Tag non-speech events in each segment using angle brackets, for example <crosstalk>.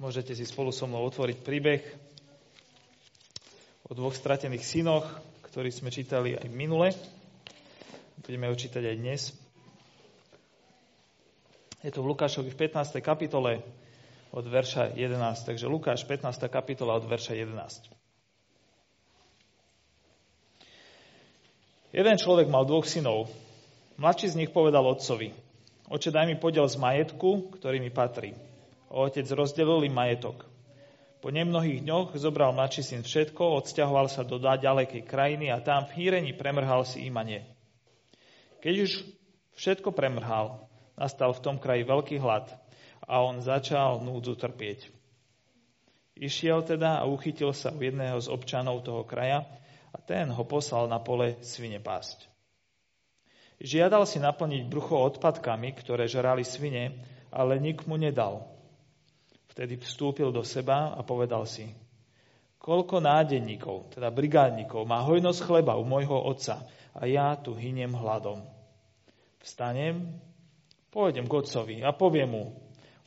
Môžete si spolu so mnou otvoriť príbeh o dvoch stratených synoch, ktorý sme čítali aj minule. Budeme ho čítať aj dnes. Je to v Lukášovi v 15. kapitole od verša 11. Takže Lukáš 15. kapitola od verša 11. Jeden človek mal dvoch synov. Mladší z nich povedal otcovi, oče, daj mi podiel z majetku, ktorý mi patrí. Otec rozdelil im majetok. Po nemnohých dňoch zobral mladší syn všetko, odsťahoval sa do ďalekej krajiny a tam v hýrení premrhal si imanie. Keď už všetko premrhal, nastal v tom kraji veľký hlad a on začal núdzu trpieť. Išiel teda a uchytil sa u jedného z občanov toho kraja a ten ho poslal na pole svine pásť. Žiadal si naplniť brucho odpadkami, ktoré žrali svine, ale nik mu nedal. Vtedy vstúpil do seba a povedal si, koľko nádenníkov, teda brigádnikov, má hojnosť chleba u môjho otca a ja tu hyniem hladom. Vstanem, pôjdem k otcovi a poviem mu,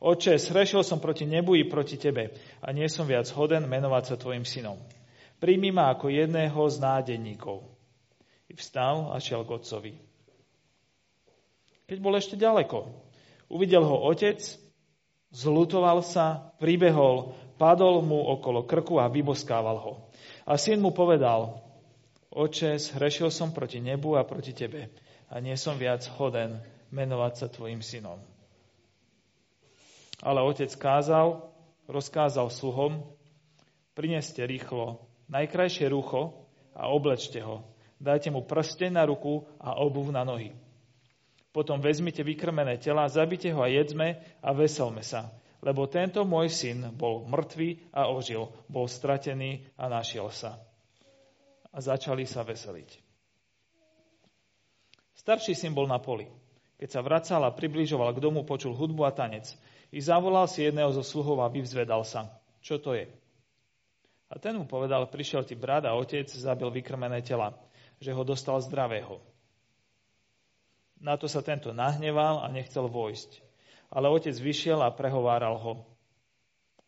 Oče, srešil som proti nebu i proti tebe a nie som viac hoden menovať sa tvojim synom. Príjmi ma ako jedného z nádenníkov. Vstal a šiel k otcovi. Keď bol ešte ďaleko, uvidel ho otec Zlutoval sa, pribehol, padol mu okolo krku a vyboskával ho. A syn mu povedal, oče, zhrešil som proti nebu a proti tebe a nie som viac hoden menovať sa tvojim synom. Ale otec kázal, rozkázal sluhom, prineste rýchlo najkrajšie rucho a oblečte ho. Dajte mu prsteň na ruku a obuv na nohy. Potom vezmite vykrmené tela, zabite ho a jedzme a veselme sa. Lebo tento môj syn bol mŕtvý a ožil, bol stratený a našiel sa. A začali sa veseliť. Starší syn bol na poli. Keď sa vracal a približoval k domu, počul hudbu a tanec. I zavolal si jedného zo sluhov a vyvzvedal sa. Čo to je? A ten mu povedal, prišiel ti brat a otec, zabil vykrmené tela, že ho dostal zdravého. Na to sa tento nahneval a nechcel vojsť. Ale otec vyšiel a prehováral ho.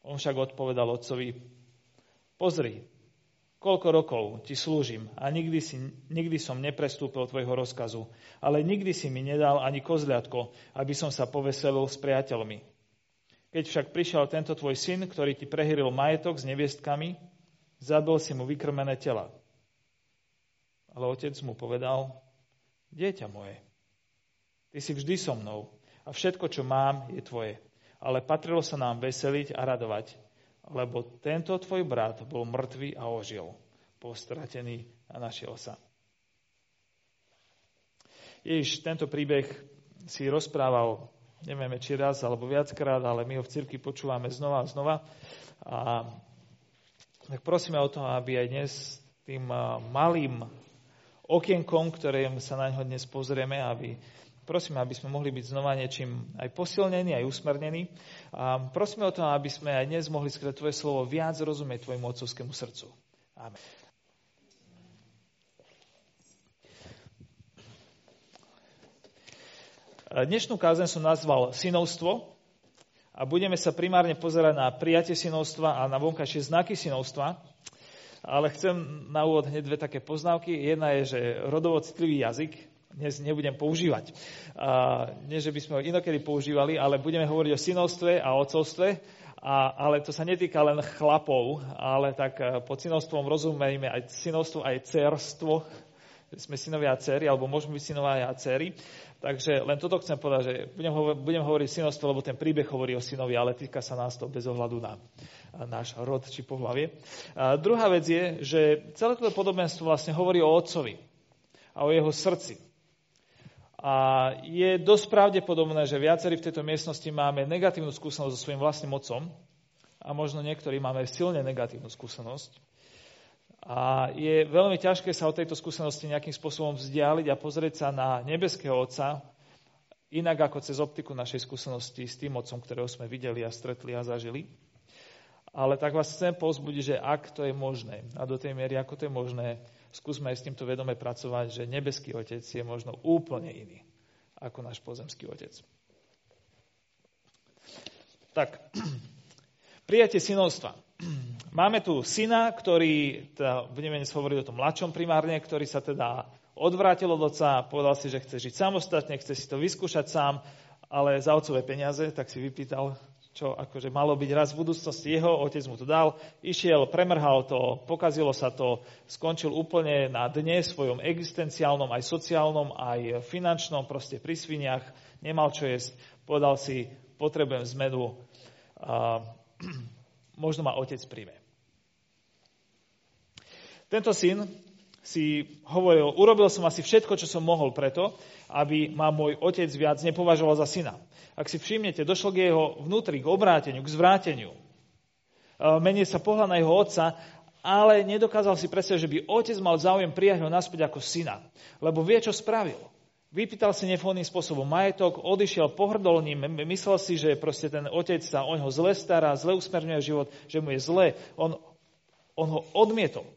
On však odpovedal otcovi, pozri, koľko rokov ti slúžim a nikdy, si, nikdy som neprestúpil tvojho rozkazu, ale nikdy si mi nedal ani kozliatko, aby som sa poveselil s priateľmi. Keď však prišiel tento tvoj syn, ktorý ti prehyril majetok s neviestkami, zabil si mu vykrmené tela. Ale otec mu povedal, dieťa moje, Ty si vždy so mnou a všetko, čo mám, je tvoje. Ale patrilo sa nám veseliť a radovať, lebo tento tvoj brat bol mŕtvý a ožil, bol stratený a našiel sa. Ježiš tento príbeh si rozprával, nevieme či raz alebo viackrát, ale my ho v cirkvi počúvame znova a znova. A tak prosíme o to, aby aj dnes tým malým okienkom, ktorým sa na ňo dnes pozrieme, aby Prosíme, aby sme mohli byť znova niečím aj posilnení, aj usmernení. A prosíme o to, aby sme aj dnes mohli skrať Tvoje slovo viac rozumieť Tvojmu otcovskému srdcu. Amen. Dnešnú kázeň som nazval synovstvo a budeme sa primárne pozerať na prijatie synovstva a na vonkajšie znaky synovstva. Ale chcem na úvod hneď dve také poznávky. Jedna je, že rodovo citlivý jazyk, dnes nebudem používať. A, nie, že by sme ho inokedy používali, ale budeme hovoriť o synovstve a otcovstve, a, ale to sa netýka len chlapov, ale tak e, pod synovstvom rozumieme aj synovstvo, aj cerstvo, sme synovia a dcery, alebo môžeme byť synovia a dcery. Takže len toto chcem povedať, že budem, hovor- budem hovoriť synovstvo, lebo ten príbeh hovorí o synovi, ale týka sa nás to bez ohľadu na náš rod či pohlavie. A druhá vec je, že celé toto podobenstvo vlastne hovorí o otcovi a o jeho srdci. A je dosť pravdepodobné, že viacerí v tejto miestnosti máme negatívnu skúsenosť so svojím vlastným otcom a možno niektorí máme silne negatívnu skúsenosť. A je veľmi ťažké sa od tejto skúsenosti nejakým spôsobom vzdialiť a pozrieť sa na nebeského Otca inak ako cez optiku našej skúsenosti s tým Otcom, ktorého sme videli a stretli a zažili. Ale tak vás chcem pozbudiť, že ak to je možné a do tej miery, ako to je možné, skúsme aj s týmto vedome pracovať, že nebeský otec je možno úplne iný ako náš pozemský otec. Tak, <clears throat> Prijatie synovstva. <clears throat> Máme tu syna, ktorý, teda, budeme dnes hovoriť o tom mladšom primárne, ktorý sa teda odvrátil od oca, povedal si, že chce žiť samostatne, chce si to vyskúšať sám, ale za otcové peniaze, tak si vypýtal, čo akože malo byť raz v budúcnosti jeho, otec mu to dal, išiel, premrhal to, pokazilo sa to, skončil úplne na dne svojom existenciálnom, aj sociálnom, aj finančnom, proste pri sviniach, nemal čo jesť, povedal si, potrebujem zmenu, a, <clears throat> možno ma otec príjme. Tento syn si hovoril, urobil som asi všetko, čo som mohol preto, aby ma môj otec viac nepovažoval za syna. Ak si všimnete, došlo k jeho vnútri, k obráteniu, k zvráteniu. E, Menej sa pohľad na jeho otca, ale nedokázal si predstaviť, že by otec mal záujem prijať ho naspäť ako syna. Lebo vie, čo spravil. Vypýtal si nefónnym spôsobom majetok, odišiel, pohrdol ním, myslel si, že proste ten otec sa o neho zle stará, zle usmerňuje život, že mu je zle. On, on ho odmietol.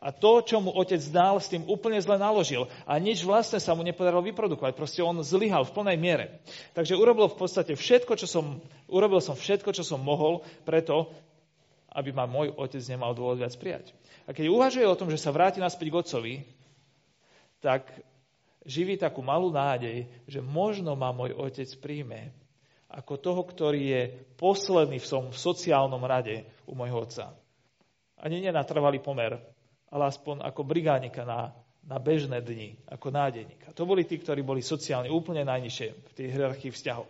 A to, čo mu otec dal, s tým úplne zle naložil. A nič vlastne sa mu nepodarilo vyprodukovať. Proste on zlyhal v plnej miere. Takže urobil v podstate všetko, čo som, urobil som všetko, čo som mohol, preto, aby ma môj otec nemal dôvod viac prijať. A keď uvažuje o tom, že sa vráti naspäť k otcovi, tak živí takú malú nádej, že možno ma môj otec príjme ako toho, ktorý je posledný v som v sociálnom rade u môjho otca. Ani nenatrvalý pomer, ale aspoň ako brigánika na, na bežné dni, ako nádejníka. To boli tí, ktorí boli sociálne úplne najnižšie v tej hierarchii vzťahov.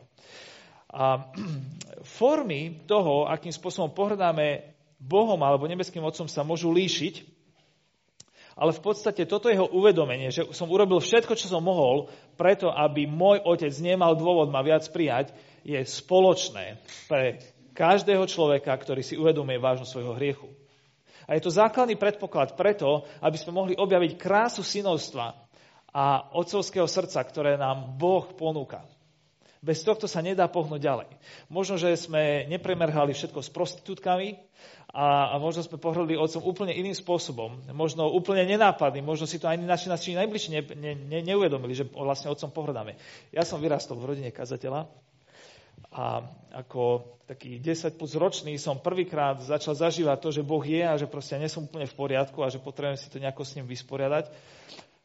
A <clears throat> formy toho, akým spôsobom pohrdáme Bohom alebo nebeským Otcom sa môžu líšiť, ale v podstate toto jeho uvedomenie, že som urobil všetko, čo som mohol, preto aby môj otec nemal dôvod ma viac prijať, je spoločné pre každého človeka, ktorý si uvedomuje vážnosť svojho hriechu. A je to základný predpoklad preto, aby sme mohli objaviť krásu synovstva a otcovského srdca, ktoré nám Boh ponúka. Bez tohto sa nedá pohnúť ďalej. Možno, že sme nepremerhali všetko s prostitútkami a, a možno sme pohrdli otcom úplne iným spôsobom. Možno úplne nenápadným, možno si to ani naši, naši najbližší ne, ne, ne, neuvedomili, že vlastne otcom pohrdáme. Ja som vyrastol v rodine kazateľa a ako taký 10 plus ročný som prvýkrát začal zažívať to, že Boh je a že proste nie som úplne v poriadku a že potrebujem si to nejako s ním vysporiadať.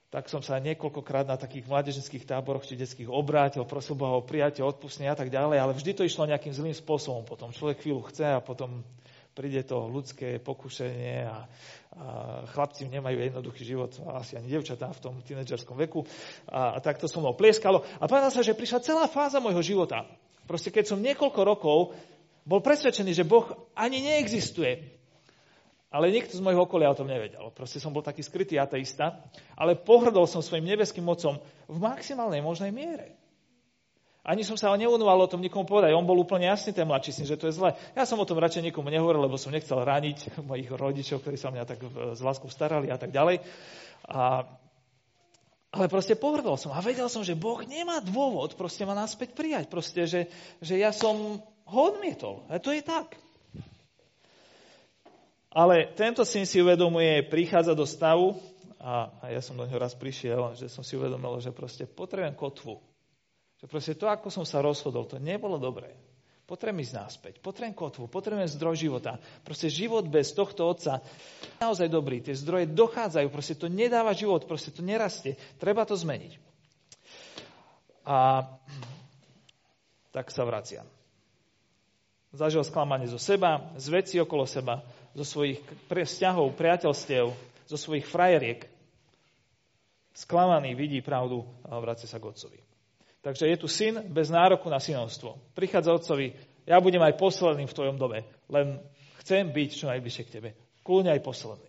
Tak som sa niekoľkokrát na takých mládežnických táboroch či detských obrátil, prosil Boha o prijatie, odpustenie a tak ďalej, ale vždy to išlo nejakým zlým spôsobom potom. Človek chvíľu chce a potom príde to ľudské pokušenie a, a chlapci nemajú jednoduchý život, asi ani devčatá v tom tínedžerskom veku. A, a tak to so mnou plieskalo. A pamätám sa, že prišla celá fáza môjho života, Proste keď som niekoľko rokov bol presvedčený, že Boh ani neexistuje, ale nikto z mojho okolia o tom nevedel. Proste som bol taký skrytý ateista, ale pohrdol som svojim nebeským mocom v maximálnej možnej miere. Ani som sa neunoval o tom nikomu povedať. On bol úplne jasný, ten mladší syn, že to je zle. Ja som o tom radšej nikomu nehovoril, lebo som nechcel raniť mojich rodičov, ktorí sa mňa tak s láskou starali a tak ďalej. A ale proste pohrdol som a vedel som, že Boh nemá dôvod proste ma naspäť prijať. Proste, že, že ja som ho odmietol. A to je tak. Ale tento syn si uvedomuje, prichádza do stavu, a, a ja som do neho raz prišiel, že som si uvedomil, že proste potrebujem kotvu. Že proste to, ako som sa rozhodol, to nebolo dobré. Potrebujem ísť náspäť, potrebujem kotvu, potrebujem zdroj života. Proste život bez tohto otca je naozaj dobrý. Tie zdroje dochádzajú, proste to nedáva život, proste to nerastie. Treba to zmeniť. A tak sa vraciam. Zažil sklamanie zo seba, z veci okolo seba, zo svojich vzťahov, priateľstiev, zo svojich frajeriek. Sklamaný vidí pravdu a vracia sa k otcovi. Takže je tu syn bez nároku na synovstvo. Prichádza otcovi, ja budem aj posledným v tvojom dome, len chcem byť čo najbližšie k tebe. Kľúne aj posledný.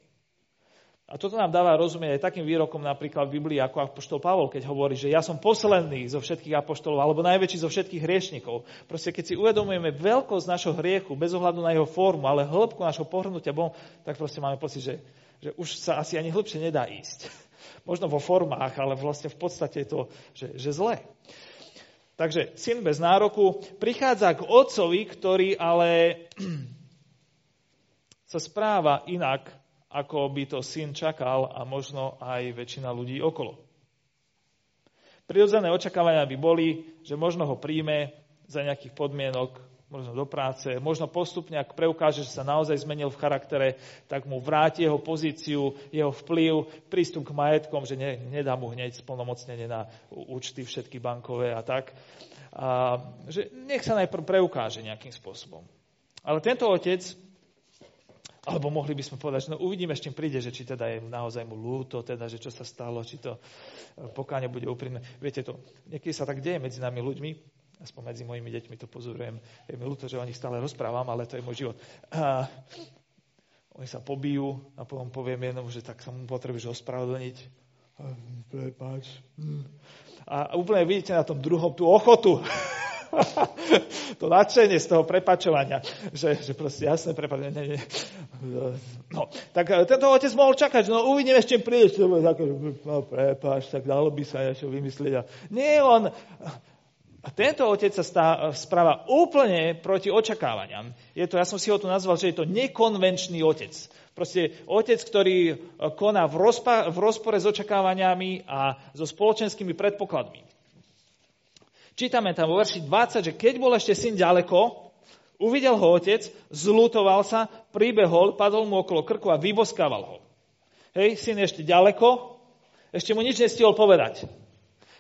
A toto nám dáva rozumieť aj takým výrokom napríklad v Biblii, ako apoštol Pavol, keď hovorí, že ja som posledný zo všetkých apoštolov, alebo najväčší zo všetkých hriešnikov. Proste keď si uvedomujeme veľkosť našho hriechu, bez ohľadu na jeho formu, ale hĺbku našho pohrnutia Bohom, tak proste máme pocit, že, že už sa asi ani hĺbšie nedá ísť. Možno vo formách, ale vlastne v podstate je to, že, že zle. Takže syn bez nároku prichádza k otcovi, ktorý ale <clears throat> sa správa inak, ako by to syn čakal a možno aj väčšina ľudí okolo. Prirodzené očakávania by boli, že možno ho príjme za nejakých podmienok, možno do práce, možno postupne, ak preukáže, že sa naozaj zmenil v charaktere, tak mu vráti jeho pozíciu, jeho vplyv, prístup k majetkom, že ne, nedá mu hneď splnomocnenie na účty všetky bankové a tak. A, že nech sa najprv preukáže nejakým spôsobom. Ale tento otec alebo mohli by sme povedať, že no uvidíme, s čím príde, že či teda je naozaj mu ľúto, teda, že čo sa stalo, či to e, pokáne bude úprimné. Viete to, niekedy sa tak deje medzi nami ľuďmi, aspoň medzi mojimi deťmi to pozorujem. Je mi ľúto, že o nich stále rozprávam, ale to je môj život. A <clears throat> oni sa pobijú a potom poviem jednom, že tak sa mu potrebuješ ospravedlniť. Prepáč. A úplne vidíte na tom druhom tú ochotu. <laughs> to nadšenie z toho prepačovania, že, že proste jasné prepačovanie. No, tak e, tento otec mohol čakať, no uvidíme, s čím prídeš. No prepáč, tak dalo by sa niečo vymyslieť. A nie, on... A tento otec sa stá, správa úplne proti očakávaniam. Je to, ja som si ho tu nazval, že je to nekonvenčný otec. Proste otec, ktorý e, koná v, rozpa, v rozpore s očakávaniami a so spoločenskými predpokladmi. Čítame tam vo verši 20, že keď bol ešte syn ďaleko, uvidel ho otec, zlutoval sa, pribehol, padol mu okolo krku a vyboskával ho. Hej, syn ešte ďaleko, ešte mu nič nestihol povedať.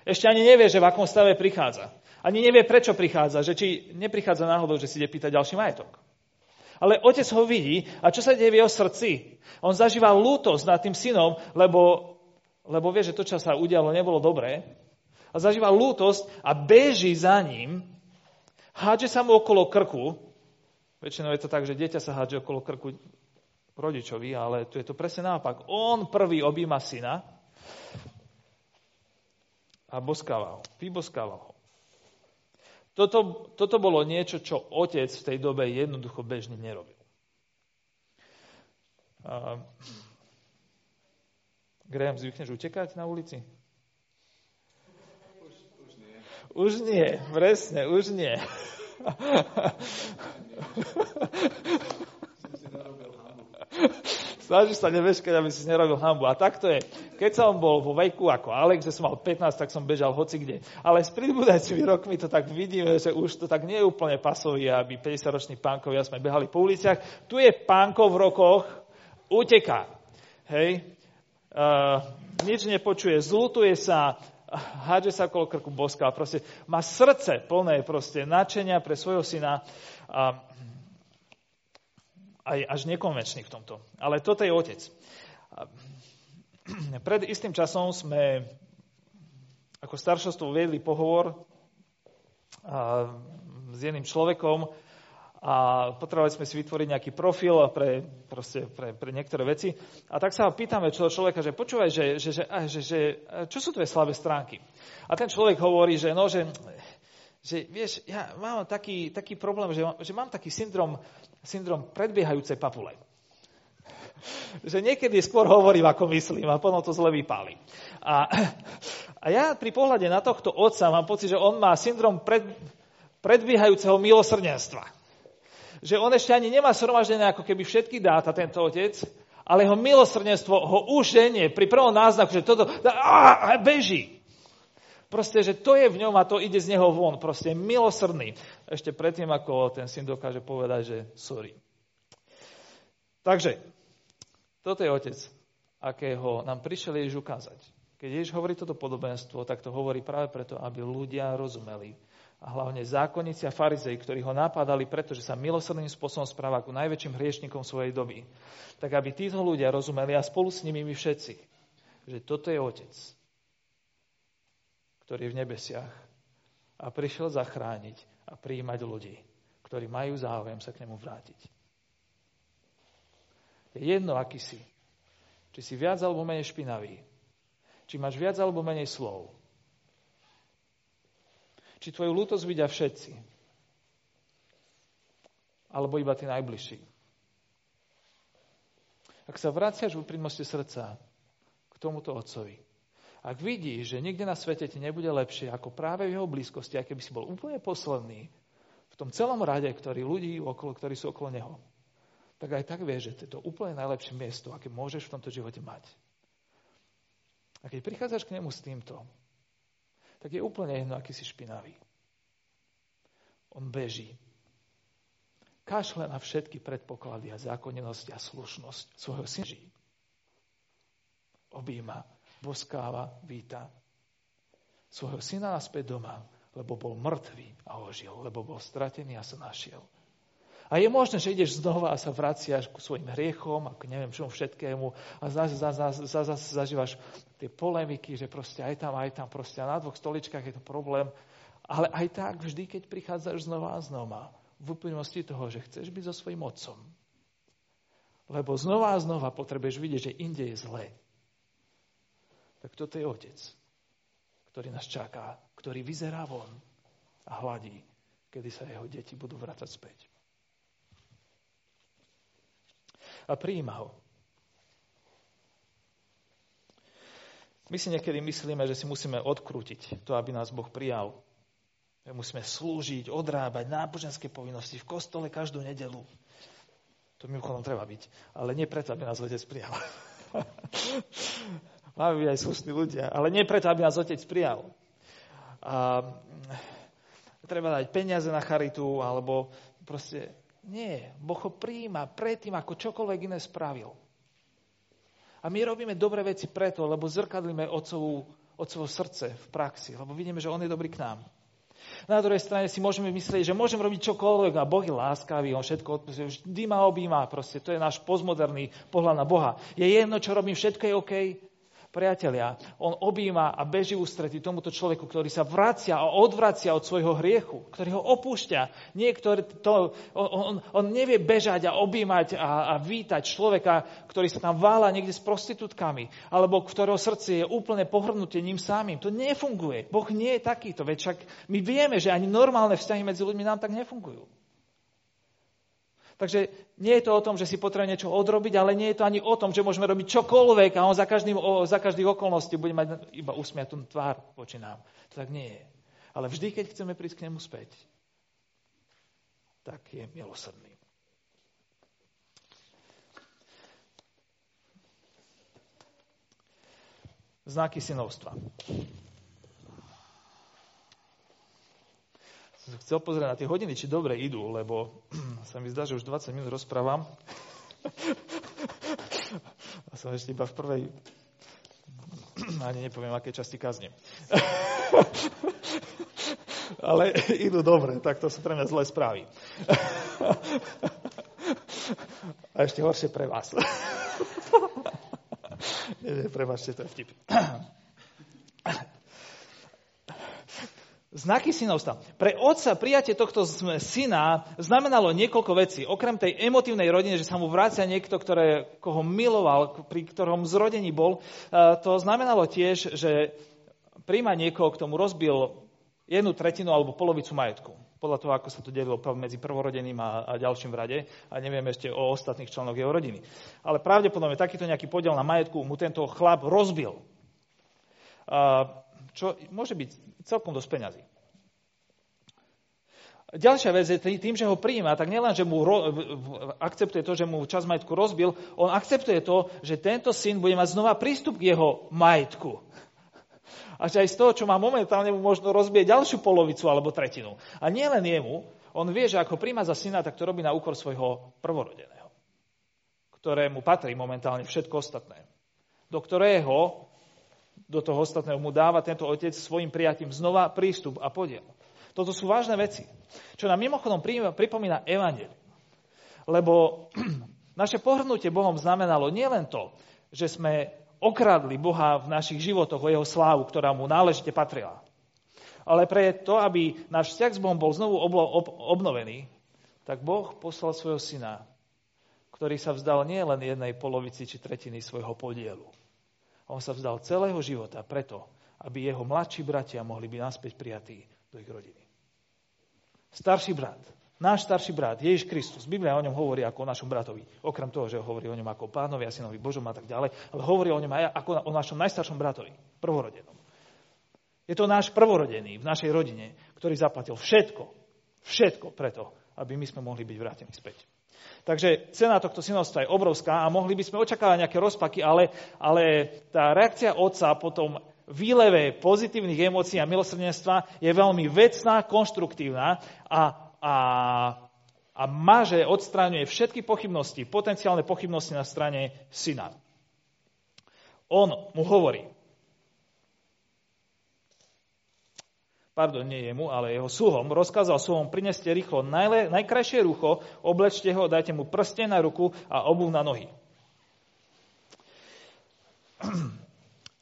Ešte ani nevie, že v akom stave prichádza. Ani nevie, prečo prichádza, že či neprichádza náhodou, že si ide pýtať ďalší majetok. Ale otec ho vidí a čo sa deje v jeho srdci? On zažíva lútosť nad tým synom, lebo, lebo vie, že to, čo sa udialo, nebolo dobré a zažíva lútosť a beží za ním, hádže sa mu okolo krku. Väčšinou je to tak, že dieťa sa hádže okolo krku rodičovi, ale tu je to presne naopak. On prvý objíma syna a boskáva ho, ho. Toto, toto bolo niečo, čo otec v tej dobe jednoducho bežne nerobil. Uh, Graham, zvykneš utekať na ulici? Už nie, presne, už nie. <laughs> <laughs> Snažíš sa neveškať, aby si nerobil hambu. A tak to je. Keď som bol vo veku ako Alex, že som mal 15, tak som bežal hoci kde. Ale s pribúdajúcimi <laughs> rokmi to tak vidíme, že už to tak nie je úplne pasový, aby 50-roční pánkovia sme behali po uliciach. Tu je pánkov v rokoch, uteká. Hej? Uh, nič nepočuje, zlutuje sa, hádže sa okolo krku boska. Proste má srdce plné proste načenia pre svojho syna a aj až nekonvenčný v tomto. Ale toto je otec. <clears throat> Pred istým časom sme ako staršostvo viedli pohovor s jedným človekom, a potrebovali sme si vytvoriť nejaký profil pre, proste, pre, pre niektoré veci. A tak sa pýtame čo človeka, že počúvaj, že, že, že, že, že čo sú tvoje slabé stránky? A ten človek hovorí, že no, že, že vieš, ja mám taký, taký problém, že, že mám taký syndrom, syndrom predbiehajúcej papule. <laughs> Že niekedy skôr hovorím, ako myslím a potom to zle vypáli. A, a ja pri pohľade na tohto otca mám pocit, že on má syndrom pred, predbiehajúceho milosrdenstva že on ešte ani nemá sromaždené ako keby všetky dáta, tento otec, ale jeho milosrdenstvo ho už ženie pri prvom náznaku, že toto a, a beží. Proste, že to je v ňom a to ide z neho von. Proste milosrdný. Ešte predtým, ako ten syn dokáže povedať, že sorry. Takže, toto je otec, akého nám prišiel Ježiš ukázať. Keď Ježiš hovorí toto podobenstvo, tak to hovorí práve preto, aby ľudia rozumeli, a hlavne zákonníci a farizei, ktorí ho napádali, pretože sa milosrdným spôsobom správa ku najväčším hriešnikom svojej doby. Tak aby títo ľudia rozumeli a spolu s nimi my všetci, že toto je Otec, ktorý je v nebesiach a prišiel zachrániť a prijímať ľudí, ktorí majú záujem sa k nemu vrátiť. Je jedno, aký si. Či si viac alebo menej špinavý. Či máš viac alebo menej slov či tvoju lútosť vidia všetci. Alebo iba tí najbližší. Ak sa vraciaš v úprimnosti srdca k tomuto otcovi, ak vidíš, že nikde na svete ti nebude lepšie ako práve v jeho blízkosti, aké by si bol úplne posledný v tom celom rade, ktorí ľudí, okolo, ktorí sú okolo neho, tak aj tak vieš, že to je to úplne najlepšie miesto, aké môžeš v tomto živote mať. A keď prichádzaš k nemu s týmto, tak je úplne jedno, aký si špinavý. On beží. kašle na všetky predpoklady a zákonnenosti a slušnosť svojho syna. Obíma, boskáva, víta svojho syna naspäť doma, lebo bol mŕtvý a ožil, lebo bol stratený a sa našiel. A je možné, že ideš znova a sa vraciaš ku svojim hriechom a k neviem čomu všetkému a zase za, za, za, za, zažívaš tie polemiky, že proste aj tam, aj tam, proste a na dvoch stoličkách je to problém. Ale aj tak vždy, keď prichádzaš znova a znova, v úplnosti toho, že chceš byť so svojím otcom. Lebo znova a znova potrebuješ vidieť, že inde je zlé. Tak toto je otec, ktorý nás čaká, ktorý vyzerá von a hladí, kedy sa jeho deti budú vrácať späť a prijíma ho. My si niekedy myslíme, že si musíme odkrútiť to, aby nás Boh prijal. Musíme slúžiť, odrábať náboženské povinnosti v kostole každú nedelu. To mimochodom treba byť. Ale nie preto, aby nás Otec prijal. <laughs> Máme byť aj sústni ľudia. Ale nie preto, aby nás Otec prijal. A treba dať peniaze na charitu, alebo proste nie, Boh ho prijíma predtým, ako čokoľvek iné spravil. A my robíme dobré veci preto, lebo zrkadlíme otcovú, otcovo srdce v praxi, lebo vidíme, že on je dobrý k nám. Na druhej strane si môžeme myslieť, že môžem robiť čokoľvek a Boh je láskavý, on všetko odpustí, vždy ma objíma, proste to je náš pozmoderný pohľad na Boha. Je jedno, čo robím, všetko je OK. Priatelia, on objíma a beží ústretí tomuto človeku, ktorý sa vracia a odvracia od svojho hriechu, ktorý ho opúšťa. Niektorý to, on, on nevie bežať a objímať a, a vítať človeka, ktorý sa tam vála niekde s prostitútkami, alebo ktorého srdce je úplne pohrnutie ním samým. To nefunguje. Boh nie je takýto. Veď však my vieme, že ani normálne vzťahy medzi ľuďmi nám tak nefungujú. Takže nie je to o tom, že si potrebuje niečo odrobiť, ale nie je to ani o tom, že môžeme robiť čokoľvek a on za, každým, za každých okolností bude mať iba usmiatú tvár voči nám. To tak nie je. Ale vždy, keď chceme prísť k nemu späť, tak je milosrdný. Znaky synovstva. Som chcel pozrieť na tie hodiny, či dobre idú, lebo <clears throat> sa mi zdá, že už 20 minút rozprávam. <laughs> A som ešte iba v prvej... <clears throat> Ani nepoviem, aké časti kazne. <laughs> Ale <laughs> idú dobre, tak to sú pre mňa zlé správy. A ešte horšie pre vás. Nie, prebačte, to je vtip. <clears throat> Znaky synovstva. Pre otca prijatie tohto syna znamenalo niekoľko vecí. Okrem tej emotívnej rodiny, že sa mu vrácia niekto, ktoré, koho miloval, pri ktorom zrodení bol, e, to znamenalo tiež, že príjma niekoho, kto mu rozbil jednu tretinu alebo polovicu majetku. Podľa toho, ako sa to delilo medzi prvorodeným a, a ďalším v rade. A neviem ešte o ostatných členoch jeho rodiny. Ale pravdepodobne takýto nejaký podiel na majetku mu tento chlap rozbil. A, čo môže byť celkom dosť peňazí. Ďalšia vec je tým, že ho prijíma, tak nielen, že mu ro, akceptuje to, že mu čas majetku rozbil, on akceptuje to, že tento syn bude mať znova prístup k jeho majetku. <laughs> A že aj z toho, čo má momentálne, mu možno rozbije ďalšiu polovicu alebo tretinu. A nielen jemu, on vie, že ako príjma za syna, tak to robí na úkor svojho prvorodeného, ktorému patrí momentálne všetko ostatné. Do ktorého do toho ostatného mu dáva tento otec svojim prijatím znova prístup a podiel. Toto sú vážne veci. Čo nám mimochodom pripomína Evangelium. Lebo <clears throat> naše pohrnutie Bohom znamenalo nielen to, že sme okradli Boha v našich životoch o jeho slávu, ktorá mu náležite patrila. Ale pre to, aby náš vzťah s Bohom bol znovu obnovený, tak Boh poslal svojho syna, ktorý sa vzdal nie len jednej polovici či tretiny svojho podielu, on sa vzdal celého života preto, aby jeho mladší bratia mohli byť naspäť prijatí do ich rodiny. Starší brat, náš starší brat, Ježiš Kristus, Biblia o ňom hovorí ako o našom bratovi. Okrem toho, že hovorí o ňom ako o pánovi a synovi Božom a tak ďalej, ale hovorí o ňom aj ako o našom najstaršom bratovi, prvorodenom. Je to náš prvorodený v našej rodine, ktorý zaplatil všetko, všetko preto, aby my sme mohli byť vrátení späť. Takže cena tohto synovstva je obrovská a mohli by sme očakávať nejaké rozpaky, ale, ale tá reakcia otca potom výleve pozitívnych emócií a milosrdenstva je veľmi vecná, konštruktívna a, a, a maže, odstráňuje všetky pochybnosti, potenciálne pochybnosti na strane syna. On mu hovorí, pardon, nie jemu, ale jeho sluhom, rozkázal sluhom, prineste rýchlo najle, najkrajšie rucho, oblečte ho, dajte mu prste na ruku a obuv na nohy. <clears throat>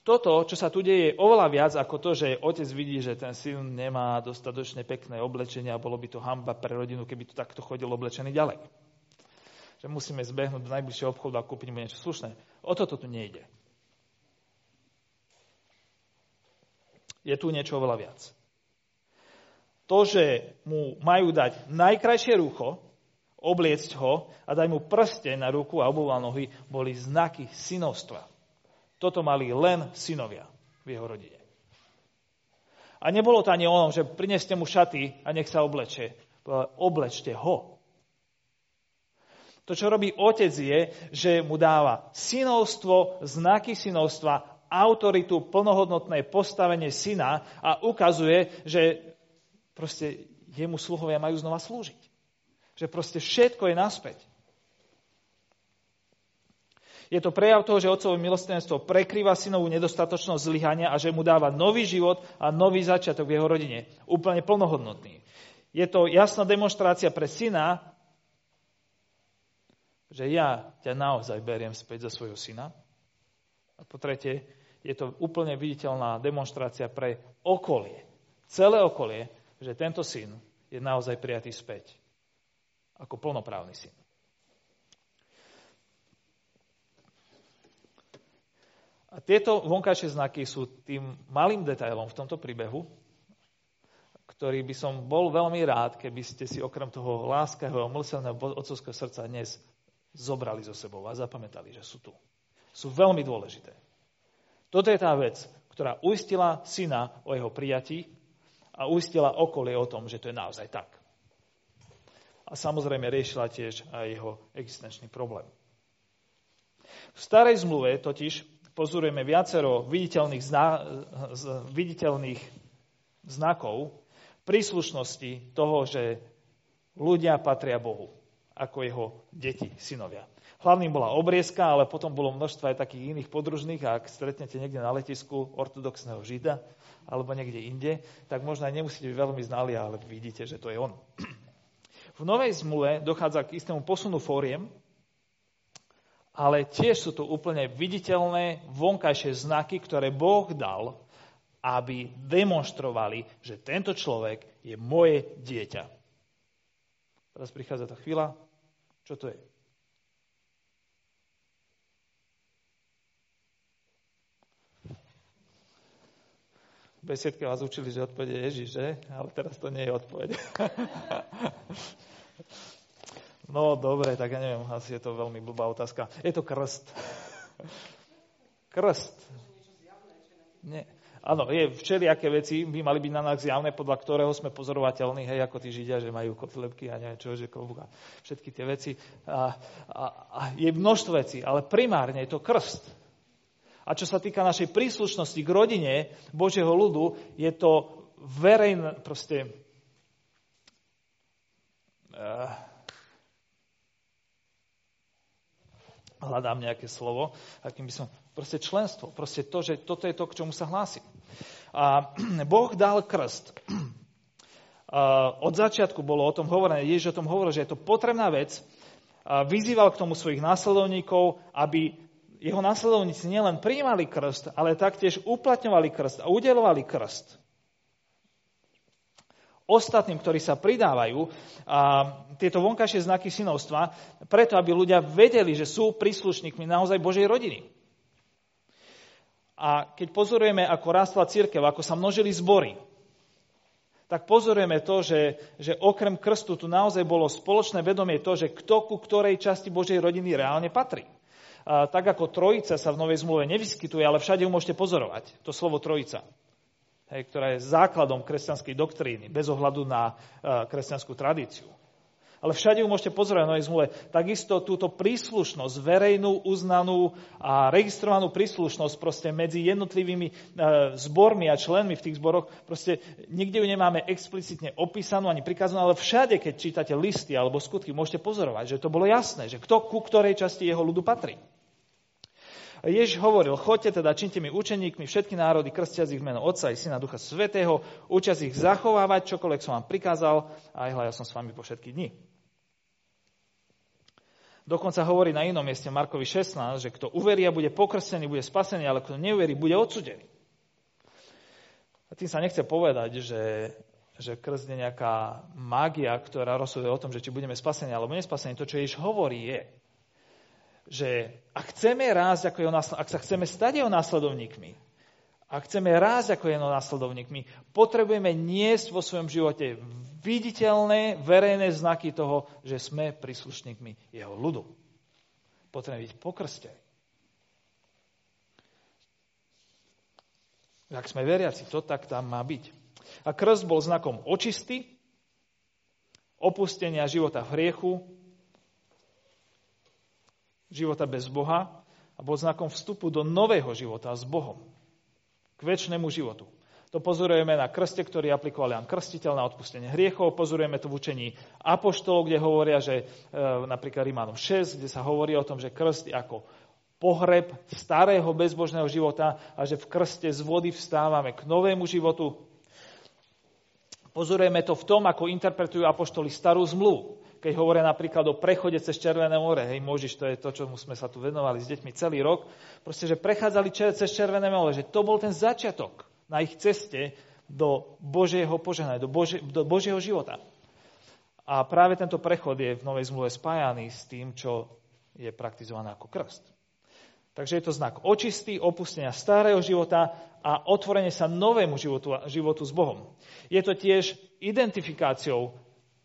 Toto, čo sa tu deje, je oveľa viac ako to, že otec vidí, že ten syn nemá dostatočne pekné oblečenie a bolo by to hamba pre rodinu, keby to takto chodil oblečený ďalej. Že musíme zbehnúť do najbližšieho obchodu a kúpiť mu niečo slušné. O toto tu nejde. Je tu niečo oveľa viac. To, že mu majú dať najkrajšie rucho, obliecť ho a dať mu prste na ruku a obúva nohy, boli znaky synovstva. Toto mali len synovia v jeho rodine. A nebolo to ani o že prineste mu šaty a nech sa obleče. Oblečte ho. To, čo robí otec, je, že mu dáva synovstvo, znaky synovstva, autoritu, plnohodnotné postavenie syna a ukazuje, že proste jemu sluhovia majú znova slúžiť. Že proste všetko je naspäť. Je to prejav toho, že otcovo milostenstvo prekrýva synovú nedostatočnosť zlyhania a že mu dáva nový život a nový začiatok v jeho rodine. Úplne plnohodnotný. Je to jasná demonstrácia pre syna, že ja ťa naozaj beriem späť za svojho syna. A po tretie, je to úplne viditeľná demonstrácia pre okolie, celé okolie, že tento syn je naozaj prijatý späť ako plnoprávny syn. A tieto vonkajšie znaky sú tým malým detailom v tomto príbehu, ktorý by som bol veľmi rád, keby ste si okrem toho láskavého, mlselného otcovského srdca dnes zobrali zo sebou a zapamätali, že sú tu. Sú veľmi dôležité. Toto je tá vec, ktorá uistila syna o jeho prijatí a uistila okolie o tom, že to je naozaj tak. A samozrejme riešila tiež aj jeho existenčný problém. V starej zmluve totiž pozorujeme viacero viditeľných, zna- viditeľných znakov príslušnosti toho, že ľudia patria Bohu ako jeho deti, synovia. Hlavným bola obriezka, ale potom bolo množstvo aj takých iných podružných a ak stretnete niekde na letisku ortodoxného žida alebo niekde inde, tak možno aj nemusíte byť veľmi znali, ale vidíte, že to je on. <clears throat> V Novej zmluve dochádza k istému posunu fóriem, ale tiež sú to úplne viditeľné vonkajšie znaky, ktoré Boh dal, aby demonstrovali, že tento človek je moje dieťa. Teraz prichádza tá chvíľa. Čo to je? V besiedke vás učili, že odpovede Ježiš, že? Ale teraz to nie je odpoveď. <laughs> No dobre, tak ja neviem, asi je to veľmi blbá otázka. Je to krst. <laughs> Krst. Nie. Áno, je všelijaké veci by mali byť na nás zjavné, podľa ktorého sme pozorovateľní, hej, ako tí Židia, že majú kotlebky a neviem čo, že klobúka, všetky tie veci. A, a, a je množstvo vecí, ale primárne je to krst. A čo sa týka našej príslušnosti k rodine Božieho ľudu, je to verejné, proste, uh, hľadám nejaké slovo, akým by som, proste členstvo, proste to, že toto je to, k čomu sa hlásim. A <clears throat> Boh dal krst. <clears throat> A od začiatku bolo o tom hovorené, Ježiš o tom hovoril, že je to potrebná vec. A vyzýval k tomu svojich následovníkov, aby jeho následovníci nielen prijímali krst, ale taktiež uplatňovali krst a udelovali krst ostatným, ktorí sa pridávajú a tieto vonkajšie znaky synovstva, preto aby ľudia vedeli, že sú príslušníkmi naozaj Božej rodiny. A keď pozorujeme, ako rástla církev, ako sa množili zbory, tak pozorujeme to, že, že okrem krstu tu naozaj bolo spoločné vedomie to, že kto ku ktorej časti Božej rodiny reálne patrí. A tak ako trojica sa v Novej zmluve nevyskytuje, ale všade ju môžete pozorovať, to slovo trojica hej, ktorá je základom kresťanskej doktríny, bez ohľadu na uh, kresťanskú tradíciu. Ale všade ju môžete v Novej zmluve. Takisto túto príslušnosť, verejnú, uznanú a registrovanú príslušnosť proste medzi jednotlivými e, zbormi a členmi v tých zboroch, proste nikde ju nemáme explicitne opísanú ani prikázanú, ale všade, keď čítate listy alebo skutky, môžete pozorovať, že to bolo jasné, že kto ku ktorej časti jeho ľudu patrí. Ježiš hovoril, choďte teda, činte mi učeníkmi všetky národy, krstia ich meno Otca i Syna Ducha Svetého, učia ich zachovávať, čokoľvek som vám prikázal, a aj ja som s vami po všetky dni. Dokonca hovorí na inom mieste Markovi 16, že kto uverí a bude pokrstený, bude spasený, ale kto neuverí, bude odsudený. A tým sa nechce povedať, že, že krst je nejaká mágia, ktorá rozhoduje o tom, že či budeme spasení alebo nespasení. To, čo Ježiš hovorí, je, že ak chceme rásť ako jeho ak sa chceme stať jeho následovníkmi, ak chceme rásť ako jeho následovníkmi, potrebujeme niesť vo svojom živote viditeľné, verejné znaky toho, že sme príslušníkmi jeho ľudu. Potrebujeme byť pokrstení. Ak sme veriaci, to tak tam má byť. A krst bol znakom očisty, opustenia života v hriechu, života bez Boha a bol znakom vstupu do nového života s Bohom. K väčšnému životu. To pozorujeme na krste, ktorý aplikoval Jan Krstiteľ na odpustenie hriechov. Pozorujeme to v učení Apoštolov, kde hovoria, že e, napríklad Rímanom 6, kde sa hovorí o tom, že krst je ako pohreb starého bezbožného života a že v krste z vody vstávame k novému životu. Pozorujeme to v tom, ako interpretujú apoštoli starú zmluvu keď hovoria napríklad o prechode cez Červené more, hej, Možiš, to je to, čo sme sa tu venovali s deťmi celý rok, proste, že prechádzali cez Červené more, že to bol ten začiatok na ich ceste do Božieho požehnania, do, Bože, do Božieho života. A práve tento prechod je v Novej zmluve spájaný s tým, čo je praktizované ako krst. Takže je to znak očistý, opustenia starého života a otvorenie sa novému životu, životu s Bohom. Je to tiež identifikáciou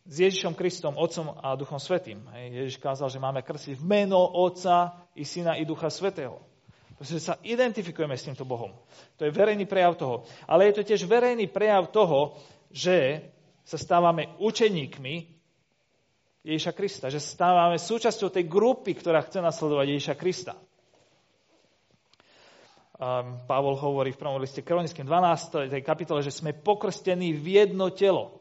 s Ježišom Kristom, Otcom a Duchom Svetým. Ježiš kázal, že máme krstiť v meno Otca i Syna i Ducha Svetého. Pretože sa identifikujeme s týmto Bohom. To je verejný prejav toho. Ale je to tiež verejný prejav toho, že sa stávame učeníkmi Ježiša Krista. Že stávame súčasťou tej grupy, ktorá chce nasledovať Ježiša Krista. Um, Pavol hovorí v prvom liste Kronickým 12. tej kapitole, že sme pokrstení v jedno telo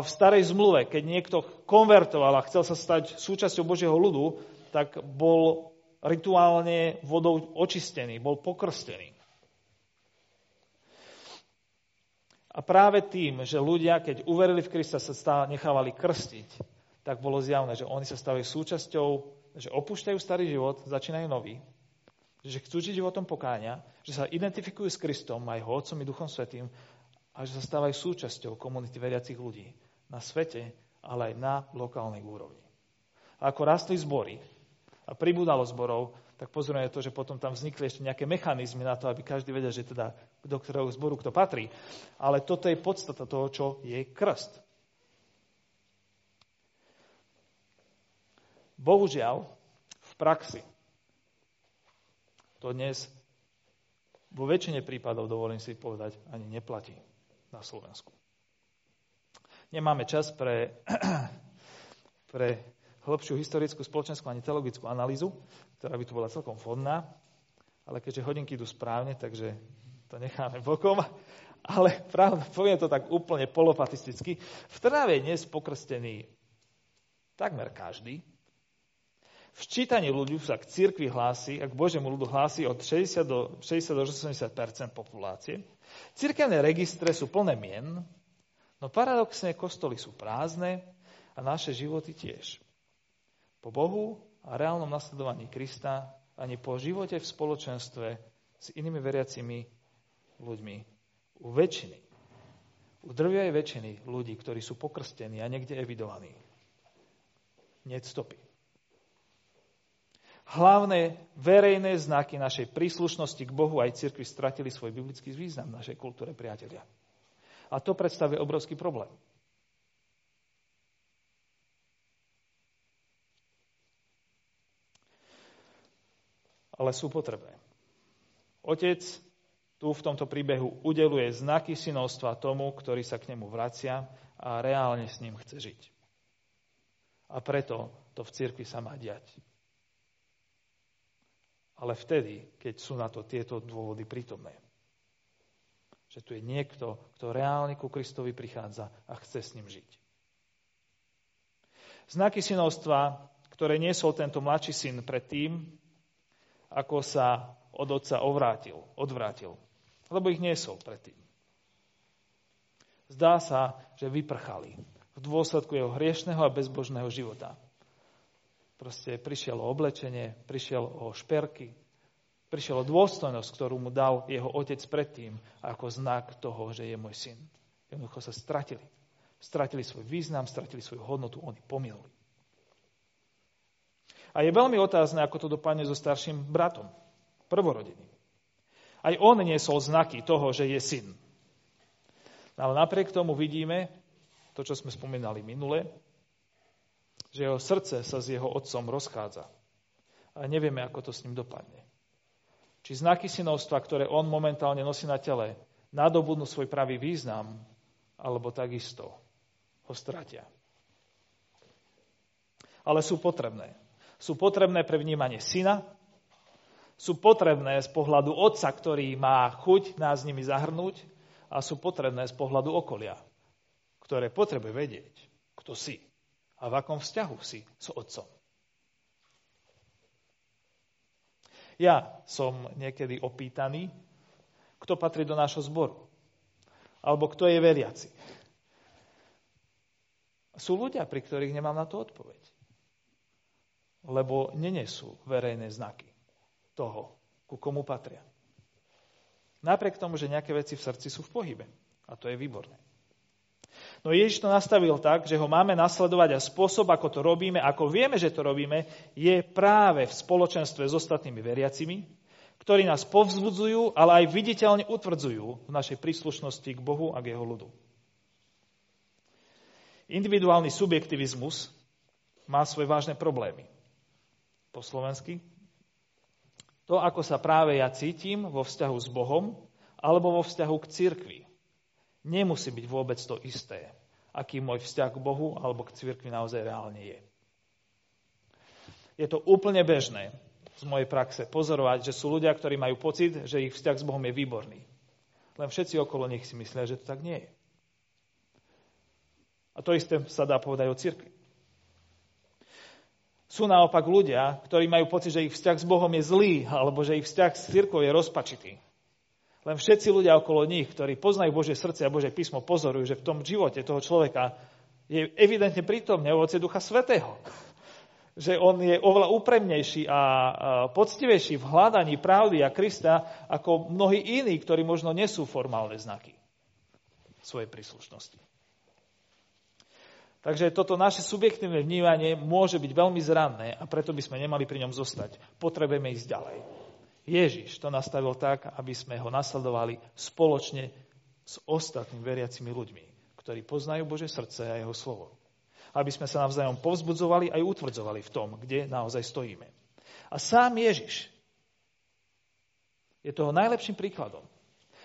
v starej zmluve, keď niekto konvertoval a chcel sa stať súčasťou Božieho ľudu, tak bol rituálne vodou očistený, bol pokrstený. A práve tým, že ľudia, keď uverili v Krista, sa stále nechávali krstiť, tak bolo zjavné, že oni sa stávajú súčasťou, že opúšťajú starý život, začínajú nový, že chcú žiť životom pokáňa, že sa identifikujú s Kristom, aj ho Otcom i Duchom Svetým a že sa stávajú súčasťou komunity veriacich ľudí na svete, ale aj na lokálnej úrovni. A ako rastli zbory a pribúdalo zborov, tak pozorujeme to, že potom tam vznikli ešte nejaké mechanizmy na to, aby každý vedel, že teda do ktorého zboru kto patrí. Ale toto je podstata toho, čo je krst. Bohužiaľ, v praxi to dnes vo väčšine prípadov, dovolím si povedať, ani neplatí na Slovensku. Nemáme čas pre, <clears throat> pre hĺbšiu historickú, spoločenskú ani teologickú analýzu, ktorá by tu bola celkom vhodná, ale keďže hodinky idú správne, takže to necháme bokom. <laughs> Ale pravda, poviem to tak úplne polopatisticky. V Trnave je dnes pokrstený takmer každý. V čítaní ľudí sa k cirkvi hlási, ak Božiemu ľudu hlási od 60 do, 60 do 80 populácie. Cirkevné registre sú plné mien, no paradoxne kostoly sú prázdne a naše životy tiež. Po Bohu a reálnom nasledovaní Krista ani po živote v spoločenstve s inými veriacimi ľuďmi u väčšiny, u drvivej väčšiny ľudí, ktorí sú pokrstení a niekde evidovaní, nie stopy. Hlavné verejné znaky našej príslušnosti k Bohu aj cirkvi stratili svoj biblický význam v našej kultúre, priatelia. A to predstavuje obrovský problém. Ale sú potrebné. Otec tu v tomto príbehu udeluje znaky synovstva tomu, ktorý sa k nemu vracia a reálne s ním chce žiť. A preto to v cirkvi sa má diať. Ale vtedy, keď sú na to tieto dôvody prítomné. Že tu je niekto, kto reálne ku Kristovi prichádza a chce s ním žiť. Znaky synovstva, ktoré niesol tento mladší syn predtým, ako sa od otca ovrátil, odvrátil. Lebo ich niesol predtým. Zdá sa, že vyprchali v dôsledku jeho hriešného a bezbožného života. Proste prišiel o oblečenie, prišiel o šperky, prišiel o dôstojnosť, ktorú mu dal jeho otec predtým, ako znak toho, že je môj syn. Jednoducho sa stratili. Stratili svoj význam, stratili svoju hodnotu, oni pominuli. A je veľmi otázne, ako to dopadne so starším bratom, prvorodeným. Aj on niesol znaky toho, že je syn. Ale napriek tomu vidíme, to, čo sme spomínali minule, že jeho srdce sa s jeho otcom rozchádza. A nevieme, ako to s ním dopadne. Či znaky synovstva, ktoré on momentálne nosí na tele, nadobudnú svoj pravý význam, alebo takisto ho stratia. Ale sú potrebné. Sú potrebné pre vnímanie syna, sú potrebné z pohľadu otca, ktorý má chuť nás nimi zahrnúť a sú potrebné z pohľadu okolia, ktoré potrebuje vedieť, kto si a v akom vzťahu si s otcom. Ja som niekedy opýtaný, kto patrí do nášho zboru. Alebo kto je veriaci. Sú ľudia, pri ktorých nemám na to odpoveď. Lebo nenesú verejné znaky toho, ku komu patria. Napriek tomu, že nejaké veci v srdci sú v pohybe. A to je výborné. No Ježiš to nastavil tak, že ho máme nasledovať a spôsob, ako to robíme, ako vieme, že to robíme, je práve v spoločenstve s ostatnými veriacimi, ktorí nás povzbudzujú, ale aj viditeľne utvrdzujú v našej príslušnosti k Bohu a k jeho ľudu. Individuálny subjektivizmus má svoje vážne problémy. Po slovensky. To, ako sa práve ja cítim vo vzťahu s Bohom alebo vo vzťahu k cirkvi, nemusí byť vôbec to isté, aký môj vzťah k Bohu alebo k cirkvi naozaj reálne je. Je to úplne bežné z mojej praxe pozorovať, že sú ľudia, ktorí majú pocit, že ich vzťah s Bohom je výborný. Len všetci okolo nich si myslia, že to tak nie je. A to isté sa dá povedať o cirkvi. Sú naopak ľudia, ktorí majú pocit, že ich vzťah s Bohom je zlý, alebo že ich vzťah s cirkvou je rozpačitý. Len všetci ľudia okolo nich, ktorí poznajú Božie srdce a Božie písmo, pozorujú, že v tom živote toho človeka je evidentne prítomne ovoce Ducha Svetého. <laughs> Že on je oveľa úpremnejší a poctivejší v hľadaní pravdy a Krista ako mnohí iní, ktorí možno nesú formálne znaky svojej príslušnosti. Takže toto naše subjektívne vnívanie môže byť veľmi zranné a preto by sme nemali pri ňom zostať. Potrebujeme ísť ďalej. Ježiš to nastavil tak, aby sme ho nasledovali spoločne s ostatnými veriacimi ľuďmi, ktorí poznajú Bože srdce a jeho slovo. Aby sme sa navzájom povzbudzovali aj utvrdzovali v tom, kde naozaj stojíme. A sám Ježiš je toho najlepším príkladom.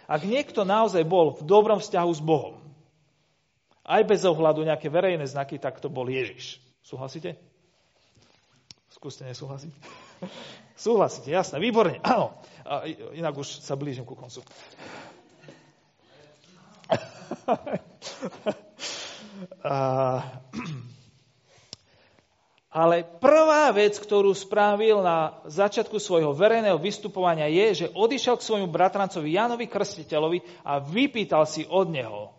Ak niekto naozaj bol v dobrom vzťahu s Bohom, aj bez ohľadu nejaké verejné znaky, tak to bol Ježiš. Súhlasíte? Skúste nesúhlasiť. <laughs> Súhlasíte, jasné, výborne, <clears throat> áno. A inak už sa blížim ku koncu. <laughs> <clears throat> ale prvá vec, ktorú spravil na začiatku svojho verejného vystupovania je, že odišiel k svojmu bratrancovi Janovi Krstiteľovi a vypýtal si od neho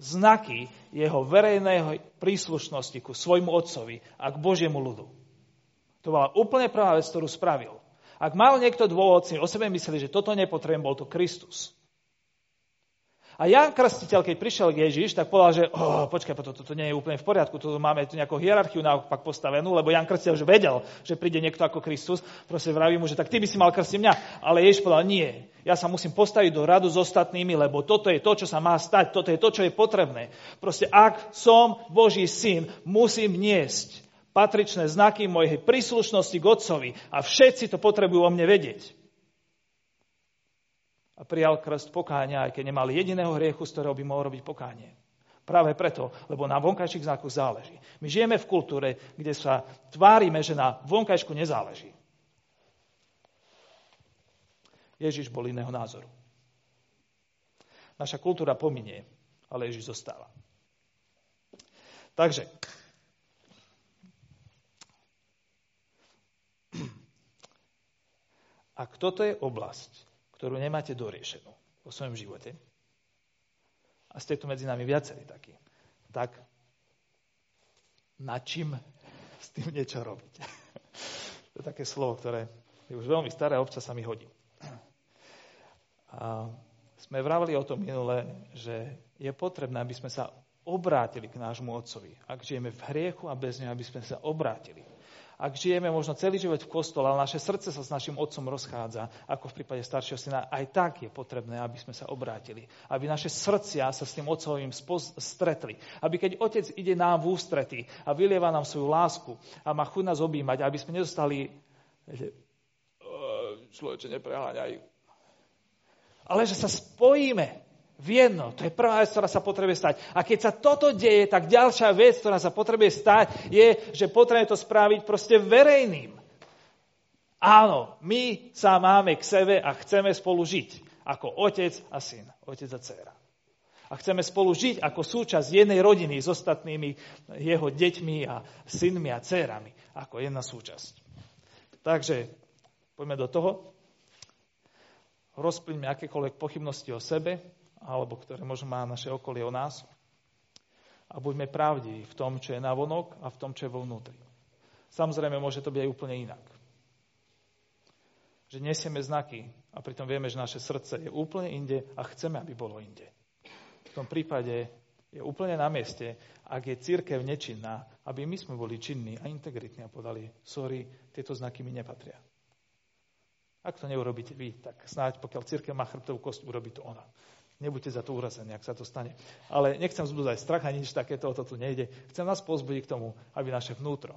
znaky jeho verejnej príslušnosti ku svojmu otcovi a k Božiemu ľudu. To bola úplne prvá vec, ktorú spravil. Ak mal niekto dôvod si o sebe mysleli, že toto nepotrebujem, bol to Kristus. A Jan Krstiteľ, keď prišiel k Ježiš, tak povedal, že oh, počkaj, toto, toto nie je úplne v poriadku, tu máme tu nejakú hierarchiu naopak postavenú, lebo Jan Krstiteľ už vedel, že príde niekto ako Kristus, proste vraví mu, že tak ty by si mal krstiť mňa. Ale Ježiš povedal, nie, ja sa musím postaviť do radu s ostatnými, lebo toto je to, čo sa má stať, toto je to, čo je potrebné. Proste ak som Boží syn, musím niesť patričné znaky mojej príslušnosti k Otcovi a všetci to potrebujú o mne vedieť. A prijal krst pokáňa, aj keď nemal jediného hriechu, z ktorého by mohol robiť pokánie. Práve preto, lebo na vonkajších znakoch záleží. My žijeme v kultúre, kde sa tvárime, že na vonkajšku nezáleží. Ježiš bol iného názoru. Naša kultúra pominie, ale Ježiš zostáva. Takže, ak toto je oblasť, ktorú nemáte doriešenú vo svojom živote, a ste tu medzi nami viacerí takí, tak na čím s tým niečo robiť? <laughs> to je také slovo, ktoré je už veľmi staré a občas sa mi hodí. A sme vravili o tom minule, že je potrebné, aby sme sa obrátili k nášmu Otcovi. Ak žijeme v hriechu a bez neho, aby sme sa obrátili. Ak žijeme možno celý život v kostole, ale naše srdce sa s našim otcom rozchádza, ako v prípade staršieho syna, aj tak je potrebné, aby sme sa obrátili. Aby naše srdcia sa s tým otcovým stretli. Aby keď otec ide nám v ústrety a vylieva nám svoju lásku a má chuť nás objímať, aby sme nedostali človeče, nepreháňaj, ale že sa spojíme v jedno. To je prvá vec, ktorá sa potrebuje stať. A keď sa toto deje, tak ďalšia vec, ktorá sa potrebuje stať, je, že potrebujeme to spraviť proste verejným. Áno, my sa máme k sebe a chceme spolu žiť. Ako otec a syn, otec a dcera. A chceme spolu žiť ako súčasť jednej rodiny s ostatnými jeho deťmi a synmi a dcerami. Ako jedna súčasť. Takže poďme do toho rozplyňme akékoľvek pochybnosti o sebe, alebo ktoré možno má naše okolie o nás. A buďme pravdiví v tom, čo je na vonok a v tom, čo je vo vnútri. Samozrejme, môže to byť aj úplne inak. Že nesieme znaky a pritom vieme, že naše srdce je úplne inde a chceme, aby bolo inde. V tom prípade je úplne na mieste, ak je církev nečinná, aby my sme boli činní a integritní a podali, sorry, tieto znaky mi nepatria. Ak to neurobíte vy, tak snáď pokiaľ církev má chrbtovú kost, urobí to ona. Nebuďte za to urazení, ak sa to stane. Ale nechcem vzbudzať strach a nič takéto, o to tu nejde. Chcem nás pozbudiť k tomu, aby naše vnútro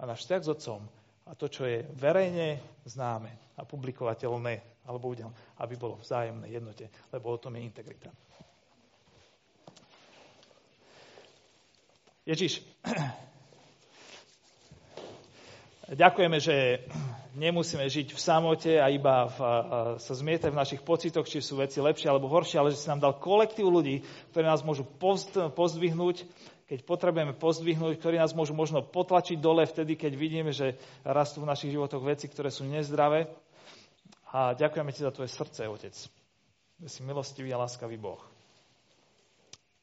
a náš vzťah s otcom a to, čo je verejne známe a publikovateľné, alebo udel, aby bolo vzájomné jednote, lebo o tom je integrita. Ježiš, ďakujeme, že nemusíme žiť v samote a iba v, a, sa zmietať v našich pocitoch, či sú veci lepšie alebo horšie, ale že si nám dal kolektív ľudí, ktorí nás môžu pozdvihnúť, keď potrebujeme pozdvihnúť, ktorí nás môžu možno potlačiť dole vtedy, keď vidíme, že rastú v našich životoch veci, ktoré sú nezdravé. A ďakujeme ti za tvoje srdce, Otec. Si milostivý a láskavý Boh.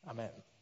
Amen.